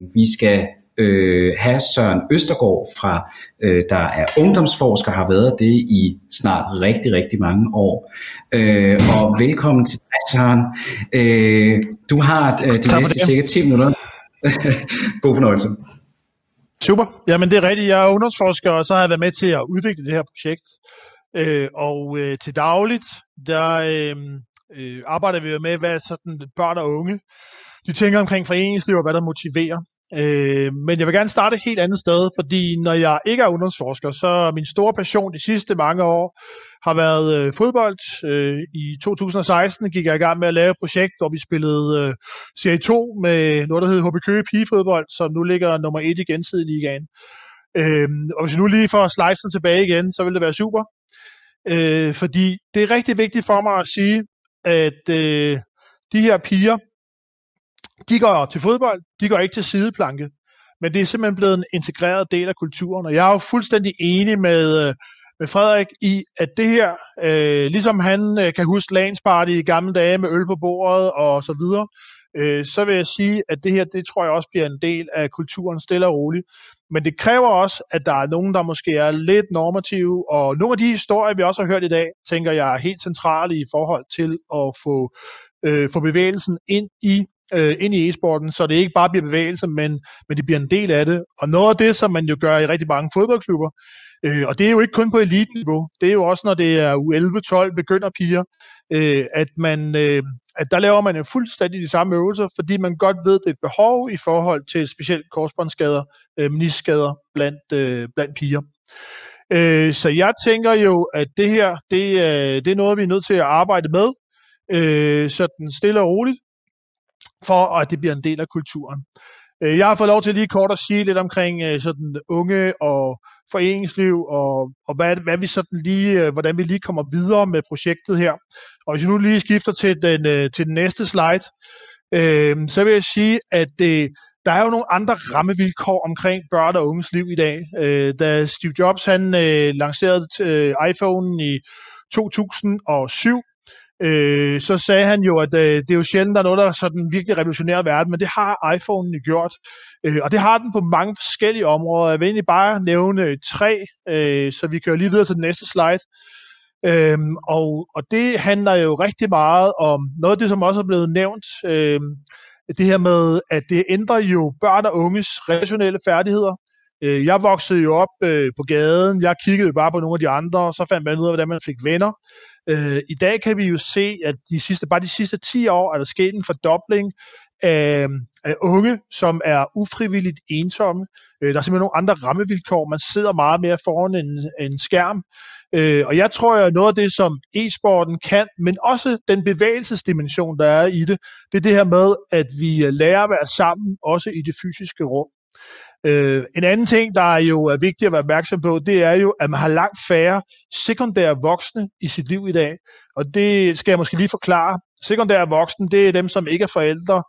Vi skal øh, have Søren Østergaard fra, øh, der er ungdomsforsker, har været det i snart rigtig, rigtig mange år. Øh, og velkommen til dig, Søren. Øh, du har øh, de næste cirka 10 minutter. God fornøjelse. Super. Jamen det er rigtigt. Jeg er ungdomsforsker, og så har jeg været med til at udvikle det her projekt. Øh, og øh, til dagligt, der øh, øh, arbejder vi med, hvad sådan børn og unge, de tænker omkring foreningsliv og hvad der motiverer. Øh, men jeg vil gerne starte et helt andet sted, fordi når jeg ikke er ungdomsforsker, så min store passion de sidste mange år har været øh, fodbold. Øh, I 2016 gik jeg i gang med at lave et projekt, hvor vi spillede øh, Serie 2 med noget, der hedder HB Køge Pigefodbold, som nu ligger nummer 1 i gensidig ligaen. Øh, og hvis vi nu lige får slicen tilbage igen, så vil det være super. Øh, fordi det er rigtig vigtigt for mig at sige, at øh, de her piger, de går til fodbold, de går ikke til sideplanke, men det er simpelthen blevet en integreret del af kulturen, og jeg er jo fuldstændig enig med, øh, med Frederik i, at det her, øh, ligesom han øh, kan huske landsparty i gamle dage med øl på bordet og så videre, øh, så vil jeg sige, at det her, det tror jeg også bliver en del af kulturen stille og roligt. Men det kræver også, at der er nogen, der måske er lidt normative, og nogle af de historier, vi også har hørt i dag, tænker jeg er helt centrale i forhold til at få, øh, få bevægelsen ind i øh, ind i e-sporten, så det ikke bare bliver bevægelse, men, men det bliver en del af det. Og noget af det, som man jo gør i rigtig mange fodboldklubber, øh, og det er jo ikke kun på eliteniveau, det er jo også, når det er U11-12 begynder piger, øh, at man... Øh, at der laver man jo fuldstændig de samme øvelser, fordi man godt ved, at det er et behov i forhold til specielt korsbåndsskader, øh, meniskader blandt, øh, blandt piger. Øh, så jeg tænker jo, at det her, det, øh, det er noget, vi er nødt til at arbejde med, øh, sådan stille og roligt, for at det bliver en del af kulturen. Øh, jeg har fået lov til lige kort at sige lidt omkring øh, sådan unge og foreningsliv, og, og hvad, hvad vi sådan lige, øh, hvordan vi lige kommer videre med projektet her. Og hvis vi nu lige skifter til den, til den næste slide, øh, så vil jeg sige, at det, der er jo nogle andre rammevilkår omkring børn og unges liv i dag. Øh, da Steve Jobs han øh, lancerede øh, iPhone i 2007, øh, så sagde han jo, at øh, det er jo sjældent, der er noget, der sådan virkelig revolutionerer verden, men det har iPhone gjort. Øh, og det har den på mange forskellige områder. Jeg vil egentlig bare nævne øh, tre, øh, så vi kører lige videre til den næste slide. Øhm, og, og det handler jo rigtig meget om noget af det, som også er blevet nævnt, øhm, det her med, at det ændrer jo børn og unges relationelle færdigheder. Øh, jeg voksede jo op øh, på gaden, jeg kiggede bare på nogle af de andre, og så fandt man ud af, hvordan man fik venner. Øh, I dag kan vi jo se, at de sidste, bare de sidste 10 år er der sket en fordobling af, af unge, som er ufrivilligt ensomme. Øh, der er simpelthen nogle andre rammevilkår. Man sidder meget mere foran en, en skærm. Øh, og jeg tror, at noget af det, som e-sporten kan, men også den bevægelsesdimension, der er i det, det er det her med, at vi øh, lærer at være sammen, også i det fysiske rum. Øh, en anden ting, der er jo er vigtigt at være opmærksom på, det er jo, at man har langt færre sekundære voksne i sit liv i dag. Og det skal jeg måske lige forklare. Sekundære voksne, det er dem, som ikke er forældre.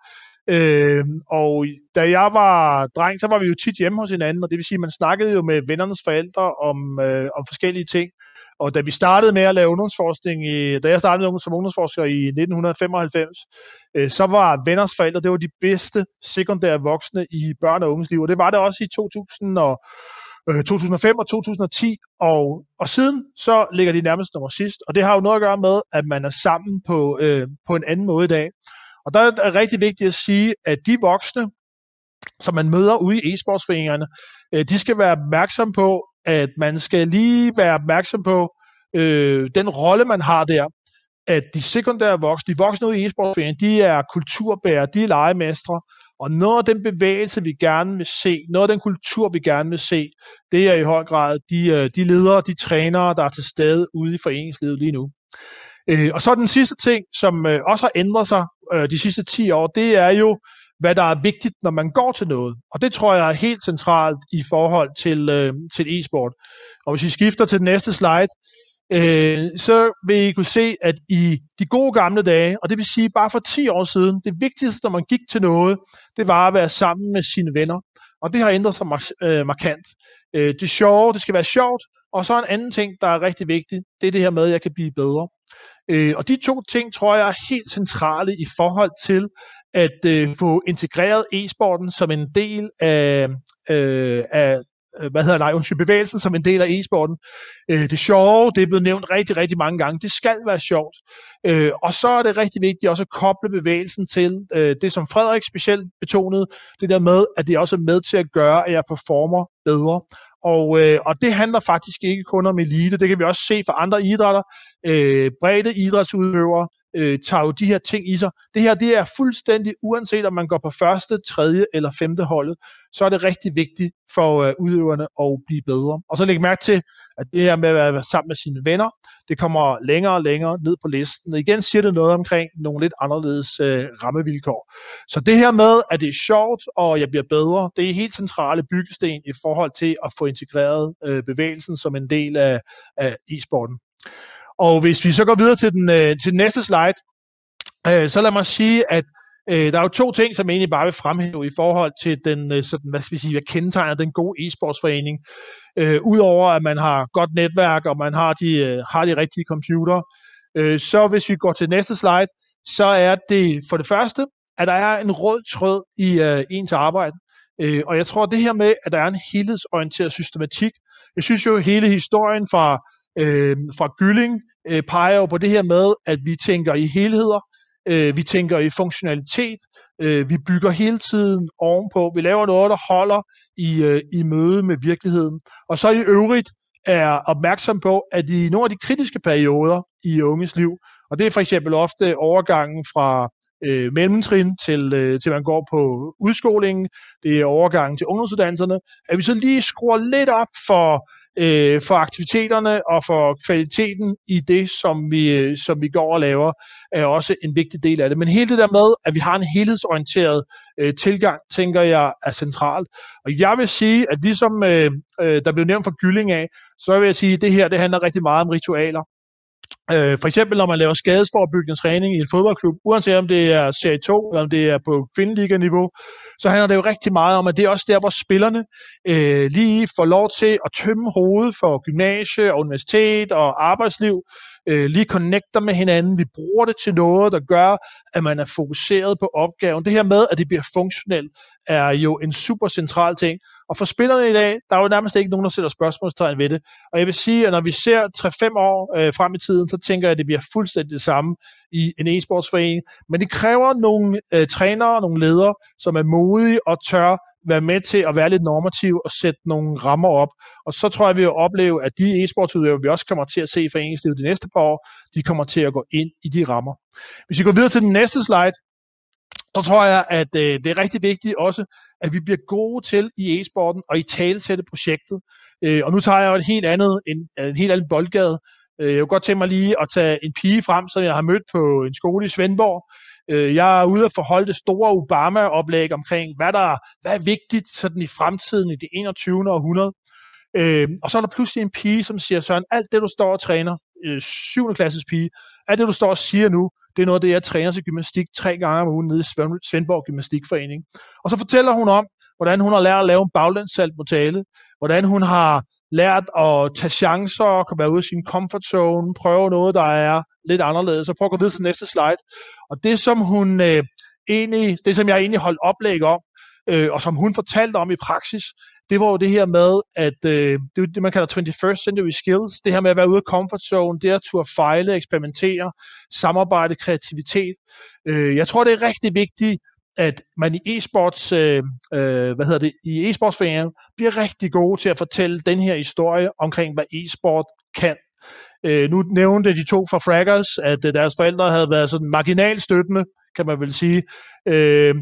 Øh, og da jeg var dreng, så var vi jo tit hjemme hos hinanden, og det vil sige, at man snakkede jo med vennernes forældre om, øh, om forskellige ting. Og da vi startede med at lave ungdomsforskning, i, da jeg startede som ungdomsforsker i 1995, øh, så var venners forældre, det var de bedste sekundære voksne i børn og unges liv, og det var det også i 2000 og, øh, 2005 og 2010, og, og siden så ligger de nærmest nummer sidst, og det har jo noget at gøre med, at man er sammen på, øh, på en anden måde i dag. Og der er det rigtig vigtigt at sige, at de voksne, som man møder ude i e-sportsforeningerne, øh, de skal være opmærksom på, at man skal lige være opmærksom på øh, den rolle, man har der, at de sekundære voksne, de voksne ude i e-sportsforeningen, de er kulturbærere, de er legemestre, og noget af den bevægelse, vi gerne vil se, noget af den kultur, vi gerne vil se, det er i høj grad de, øh, de ledere, de trænere, der er til stede ude i foreningslivet lige nu. Øh, og så den sidste ting, som øh, også har ændret sig øh, de sidste 10 år, det er jo, hvad der er vigtigt, når man går til noget. Og det tror jeg er helt centralt i forhold til, øh, til e-sport. Og hvis vi skifter til den næste slide, øh, så vil I kunne se, at i de gode gamle dage, og det vil sige bare for 10 år siden, det vigtigste, når man gik til noget, det var at være sammen med sine venner. Og det har ændret sig øh, markant. Øh, det sjove, det skal være sjovt, og så en anden ting, der er rigtig vigtig, det er det her med, at jeg kan blive bedre. Øh, og de to ting, tror jeg, er helt centrale i forhold til, at øh, få integreret e-sporten som en del af, øh, af øh, hvad hedder det, nej, undskyld, bevægelsen som en del af e-sporten. Øh, det sjove, det er blevet nævnt rigtig, rigtig mange gange. Det skal være sjovt. Øh, og så er det rigtig vigtigt også at koble bevægelsen til øh, det, som Frederik specielt betonede, det der med, at det også er med til at gøre, at jeg performer bedre. Og, øh, og det handler faktisk ikke kun om elite, det kan vi også se for andre idrætter. Øh, bredde idrætsudøvere øh, tager jo de her ting i sig. Det her det er fuldstændig, uanset om man går på første, tredje eller femte holdet, så er det rigtig vigtigt for øh, udøverne at blive bedre. Og så læg mærke til, at det her med at være sammen med sine venner, det kommer længere og længere ned på listen. Og igen siger det noget omkring nogle lidt anderledes øh, rammevilkår. Så det her med, at det er sjovt, og jeg bliver bedre, det er helt centrale byggesten i forhold til at få integreret øh, bevægelsen som en del af, af e-sporten. Og hvis vi så går videre til den, øh, til den næste slide, øh, så lad mig sige, at øh, der er jo to ting, som jeg egentlig bare vil fremhæve i forhold til den, øh, sådan, hvad skal vi sige, hvad kendetegner den gode e-sportsforening. Øh, Udover at man har godt netværk, og man har de, øh, har de rigtige computer, øh, så hvis vi går til næste slide, så er det for det første, at der er en rød tråd i øh, ens arbejde. Øh, og jeg tror, det her med, at der er en helhedsorienteret systematik, jeg synes jo, hele historien fra øh, fra Gylling øh, peger jo på det her med, at vi tænker i helheder, øh, vi tænker i funktionalitet, øh, vi bygger hele tiden ovenpå, vi laver noget, der holder i, øh, i møde med virkeligheden. Og så i øvrigt er opmærksom på, at i nogle af de kritiske perioder i unges liv, og det er for eksempel ofte overgangen fra øh, mellemtrin til, øh, til man går på udskolingen, det er overgangen til ungdomsuddannelserne, at vi så lige skruer lidt op for øh, for aktiviteterne og for kvaliteten i det, som vi, øh, som vi går og laver, er også en vigtig del af det. Men hele det der med, at vi har en helhedsorienteret øh, tilgang, tænker jeg er centralt. Og jeg vil sige, at ligesom øh, øh, der blev nævnt for Gylling af, så vil jeg sige, at det her det handler rigtig meget om ritualer. Øh, for eksempel når man laver skadesforebyggende træning i en fodboldklub, uanset om det er serie 2 eller om det er på kvindeliga-niveau, så handler det jo rigtig meget om, at det er også der, hvor spillerne øh, lige får lov til at tømme hovedet for gymnasie og universitet og arbejdsliv, øh, lige connecter med hinanden. Vi bruger det til noget, der gør, at man er fokuseret på opgaven. Det her med, at det bliver funktionelt, er jo en super central ting. Og for spillerne i dag, der er jo nærmest ikke nogen, der sætter spørgsmålstegn ved det. Og jeg vil sige, at når vi ser 3-5 år øh, frem i tiden, så tænker jeg, at det bliver fuldstændig det samme i en e-sportsforening. Men det kræver nogle øh, trænere, nogle ledere, som er modige og tør være med til at være lidt normativ og sætte nogle rammer op. Og så tror jeg, vi vil opleve, at de e-sportsudøvere, vi også kommer til at se i foreningslivet de næste par år, de kommer til at gå ind i de rammer. Hvis vi går videre til den næste slide, så tror jeg, at øh, det er rigtig vigtigt også, at vi bliver gode til i e-sporten og i talesætte projektet. Øh, og nu tager jeg jo et helt andet, en, en helt anden boldgade. Øh, jeg kunne godt tænke mig lige at tage en pige frem, som jeg har mødt på en skole i Svendborg. Øh, jeg er ude at forholde det store Obama-oplæg omkring, hvad der hvad er vigtigt sådan i fremtiden i det 21. århundrede. Øh, og så er der pludselig en pige, som siger, Søren, alt det du står og træner, øh, 7. klasses pige, alt det du står og siger nu, det er noget af det, jeg træner til gymnastik tre gange om ugen nede i Svendborg Gymnastikforening. Og så fortæller hun om, hvordan hun har lært at lave en baglandssalt på tale, hvordan hun har lært at tage chancer, kan være ude af sin comfort zone, prøve noget, der er lidt anderledes. Så prøv at gå videre til næste slide. Og det, som hun øh, egentlig, det som jeg egentlig holdt oplæg om, øh, og som hun fortalte om i praksis, det var jo det her med, at øh, det er det, man kalder 21st century skills, det her med at være ude af comfort zone, det at turde fejle, eksperimentere, samarbejde, kreativitet. Øh, jeg tror, det er rigtig vigtigt, at man i e-sports, øh, øh, hvad hedder det, i e-sportsforeningen bliver rigtig gode til at fortælle den her historie omkring, hvad e-sport kan. Øh, nu nævnte de to fra Fraggers, at øh, deres forældre havde været sådan marginalt støttende, kan man vel sige. Øh,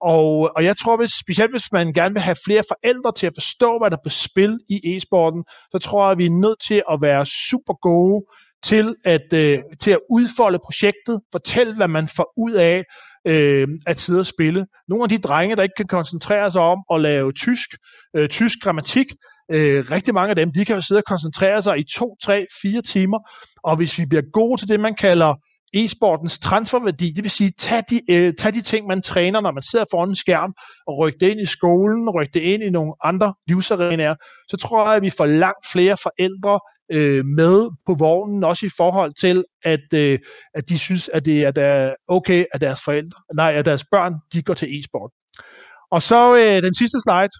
og, og jeg tror, hvis, specielt hvis man gerne vil have flere forældre til at forstå, hvad der er på spil i e-sporten, så tror jeg, at vi er nødt til at være super gode til at, øh, til at udfolde projektet, fortælle, hvad man får ud af øh, at sidde og spille. Nogle af de drenge, der ikke kan koncentrere sig om at lave tysk, øh, tysk grammatik, øh, rigtig mange af dem, de kan jo sidde og koncentrere sig i to, tre, fire timer, og hvis vi bliver gode til det, man kalder e-sportens transferværdi, det vil sige, tag de, øh, tag de ting, man træner, når man sidder foran en skærm, og ryk det ind i skolen, ryk det ind i nogle andre livsarenaer, så tror jeg, at vi får langt flere forældre øh, med på vognen, også i forhold til, at, øh, at de synes, at det er der okay, at deres forældre, nej, at deres børn, de går til e-sport. Og så øh, den sidste slide,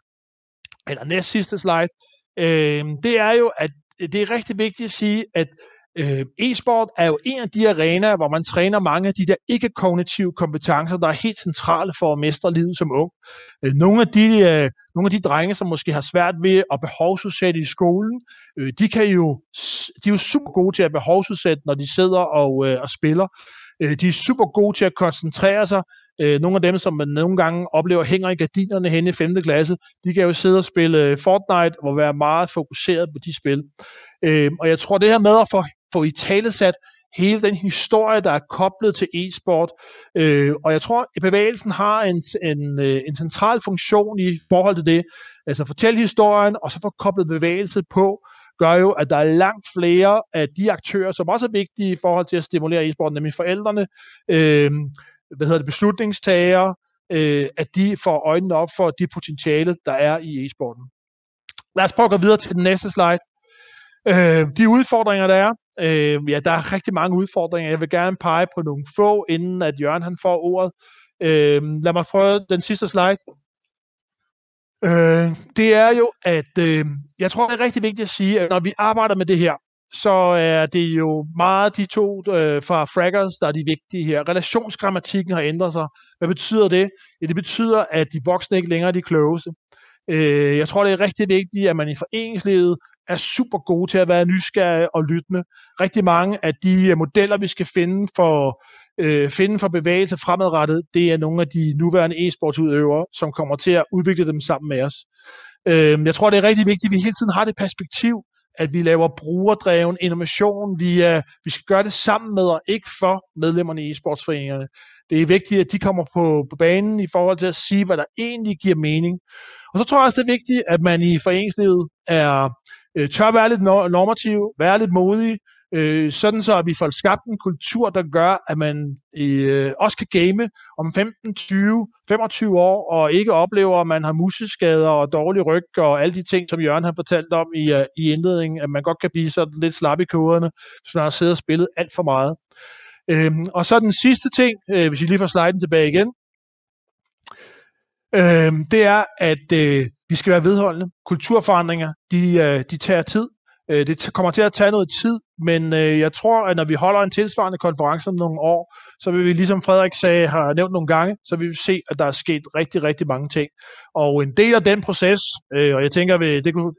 eller næst sidste slide, øh, det er jo, at det er rigtig vigtigt at sige, at Øh, e-sport er jo en af de arenaer, hvor man træner mange af de der ikke-kognitive kompetencer, der er helt centrale for at mestre livet som ung. Øh, nogle, af de, øh, nogle af de drenge, som måske har svært ved at behovsudsætte i skolen, øh, de, kan jo, de er jo super gode til at behovsudsætte, når de sidder og, øh, og spiller. Øh, de er super gode til at koncentrere sig. Øh, nogle af dem, som man nogle gange oplever hænger i gardinerne henne i 5. klasse, de kan jo sidde og spille øh, Fortnite og være meget fokuseret på de spil. Øh, og jeg tror, det her med at få få i talesat hele den historie, der er koblet til e-sport. Øh, og jeg tror, at bevægelsen har en, en, øh, en central funktion i forhold til det. Altså fortælle historien, og så få koblet bevægelse på, gør jo, at der er langt flere af de aktører, som også er vigtige i forhold til at stimulere e-sporten, nemlig forældrene, øh, hvad hedder det, beslutningstagere, øh, at de får øjnene op for de potentiale, der er i e-sporten. Lad os prøve at gå videre til den næste slide. Øh, de udfordringer, der er, øh, ja, der er rigtig mange udfordringer. Jeg vil gerne pege på nogle få, inden at Jørgen han får ordet. Øh, lad mig prøve den sidste slide. Øh, det er jo, at øh, jeg tror, det er rigtig vigtigt at sige, at når vi arbejder med det her, så er det jo meget de to øh, fra Fraggers, der er de vigtige her. Relationsgrammatikken har ændret sig. Hvad betyder det? Ja, det betyder, at de voksne ikke længere er de klogeste. Øh, jeg tror, det er rigtig vigtigt, at man i foreningslivet er super gode til at være nysgerrige og lyttende. Rigtig mange af de øh, modeller, vi skal finde for, øh, finde for bevægelse fremadrettet, det er nogle af de nuværende e-sportsudøvere, som kommer til at udvikle dem sammen med os. Øh, jeg tror, det er rigtig vigtigt, at vi hele tiden har det perspektiv, at vi laver brugerdreven innovation. Vi, er, vi skal gøre det sammen med og ikke for medlemmerne i e-sportsforeningerne. Det er vigtigt, at de kommer på, på banen i forhold til at sige, hvad der egentlig giver mening. Og så tror jeg også, det er vigtigt, at man i foreningslivet er øh, tør være lidt normativ, være lidt modig, øh, sådan så at vi får skabt en kultur, der gør, at man øh, også kan game om 15, 20, 25 år, og ikke oplever, at man har museskader og dårlig ryg og alle de ting, som Jørgen har fortalt om i, uh, i indledningen, at man godt kan blive sådan lidt slap i koderne, hvis man har siddet og spillet alt for meget. Øhm, og så den sidste ting, øh, hvis vi lige får sliden tilbage igen, øh, det er, at øh, vi skal være vedholdende. Kulturforandringer, de, øh, de tager tid. Øh, det kommer til at tage noget tid, men øh, jeg tror, at når vi holder en tilsvarende konference om nogle år, så vil vi, ligesom Frederik sagde, har nævnt nogle gange, så vil vi se, at der er sket rigtig, rigtig mange ting. Og en del af den proces, øh, og jeg tænker, at det kunne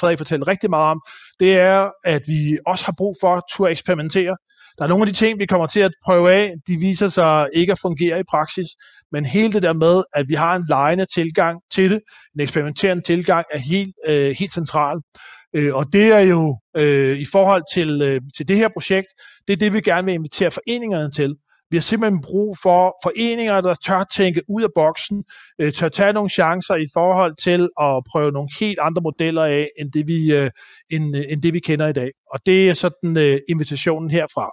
Frederik fortælle rigtig meget om, det er, at vi også har brug for at turde eksperimentere. Der er nogle af de ting, vi kommer til at prøve af, de viser sig ikke at fungere i praksis, men hele det der med, at vi har en lejende tilgang til det, en eksperimenterende tilgang, er helt, øh, helt central. Øh, og det er jo øh, i forhold til, øh, til det her projekt, det er det, vi gerne vil invitere foreningerne til. Vi har simpelthen brug for foreninger, der tør tænke ud af boksen, øh, tør tage nogle chancer i forhold til at prøve nogle helt andre modeller af, end det vi, øh, end, øh, end det, vi kender i dag. Og det er sådan øh, invitationen herfra.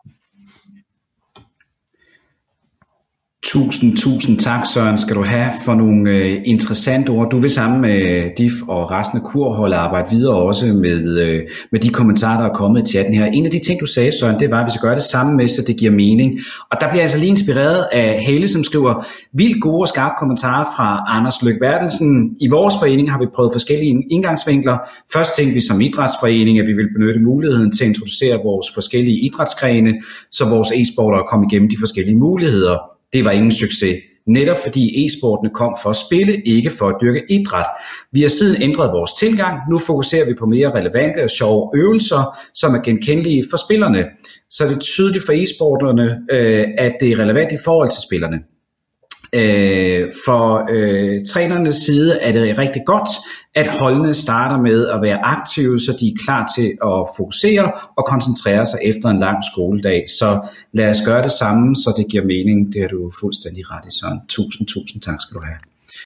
Tusind, tusind tak, Søren, skal du have for nogle øh, interessante ord. Du vil sammen med øh, DIF og resten af kurholdet arbejde videre også med, øh, med de kommentarer, der er kommet i chatten her. En af de ting, du sagde, Søren, det var, at vi skal gøre det samme med, så det giver mening. Og der bliver altså lige inspireret af Helle, som skriver vildt gode og skarpe kommentarer fra Anders Løk Bertelsen. I vores forening har vi prøvet forskellige indgangsvinkler. Først tænkte vi som idrætsforening, at vi vil benytte muligheden til at introducere vores forskellige idrætsgrene, så vores e-sportere kom igennem de forskellige muligheder det var ingen succes. Netop fordi e-sportene kom for at spille, ikke for at dyrke idræt. Vi har siden ændret vores tilgang. Nu fokuserer vi på mere relevante og sjove øvelser, som er genkendelige for spillerne. Så det er tydeligt for e-sporterne, øh, at det er relevant i forhold til spillerne. Øh, for øh, trænernes side er det rigtig godt, at holdene starter med at være aktive, så de er klar til at fokusere og koncentrere sig efter en lang skoledag. Så lad os gøre det samme, så det giver mening. Det har du fuldstændig ret i, Søren. Tusind, tusind tak skal du have.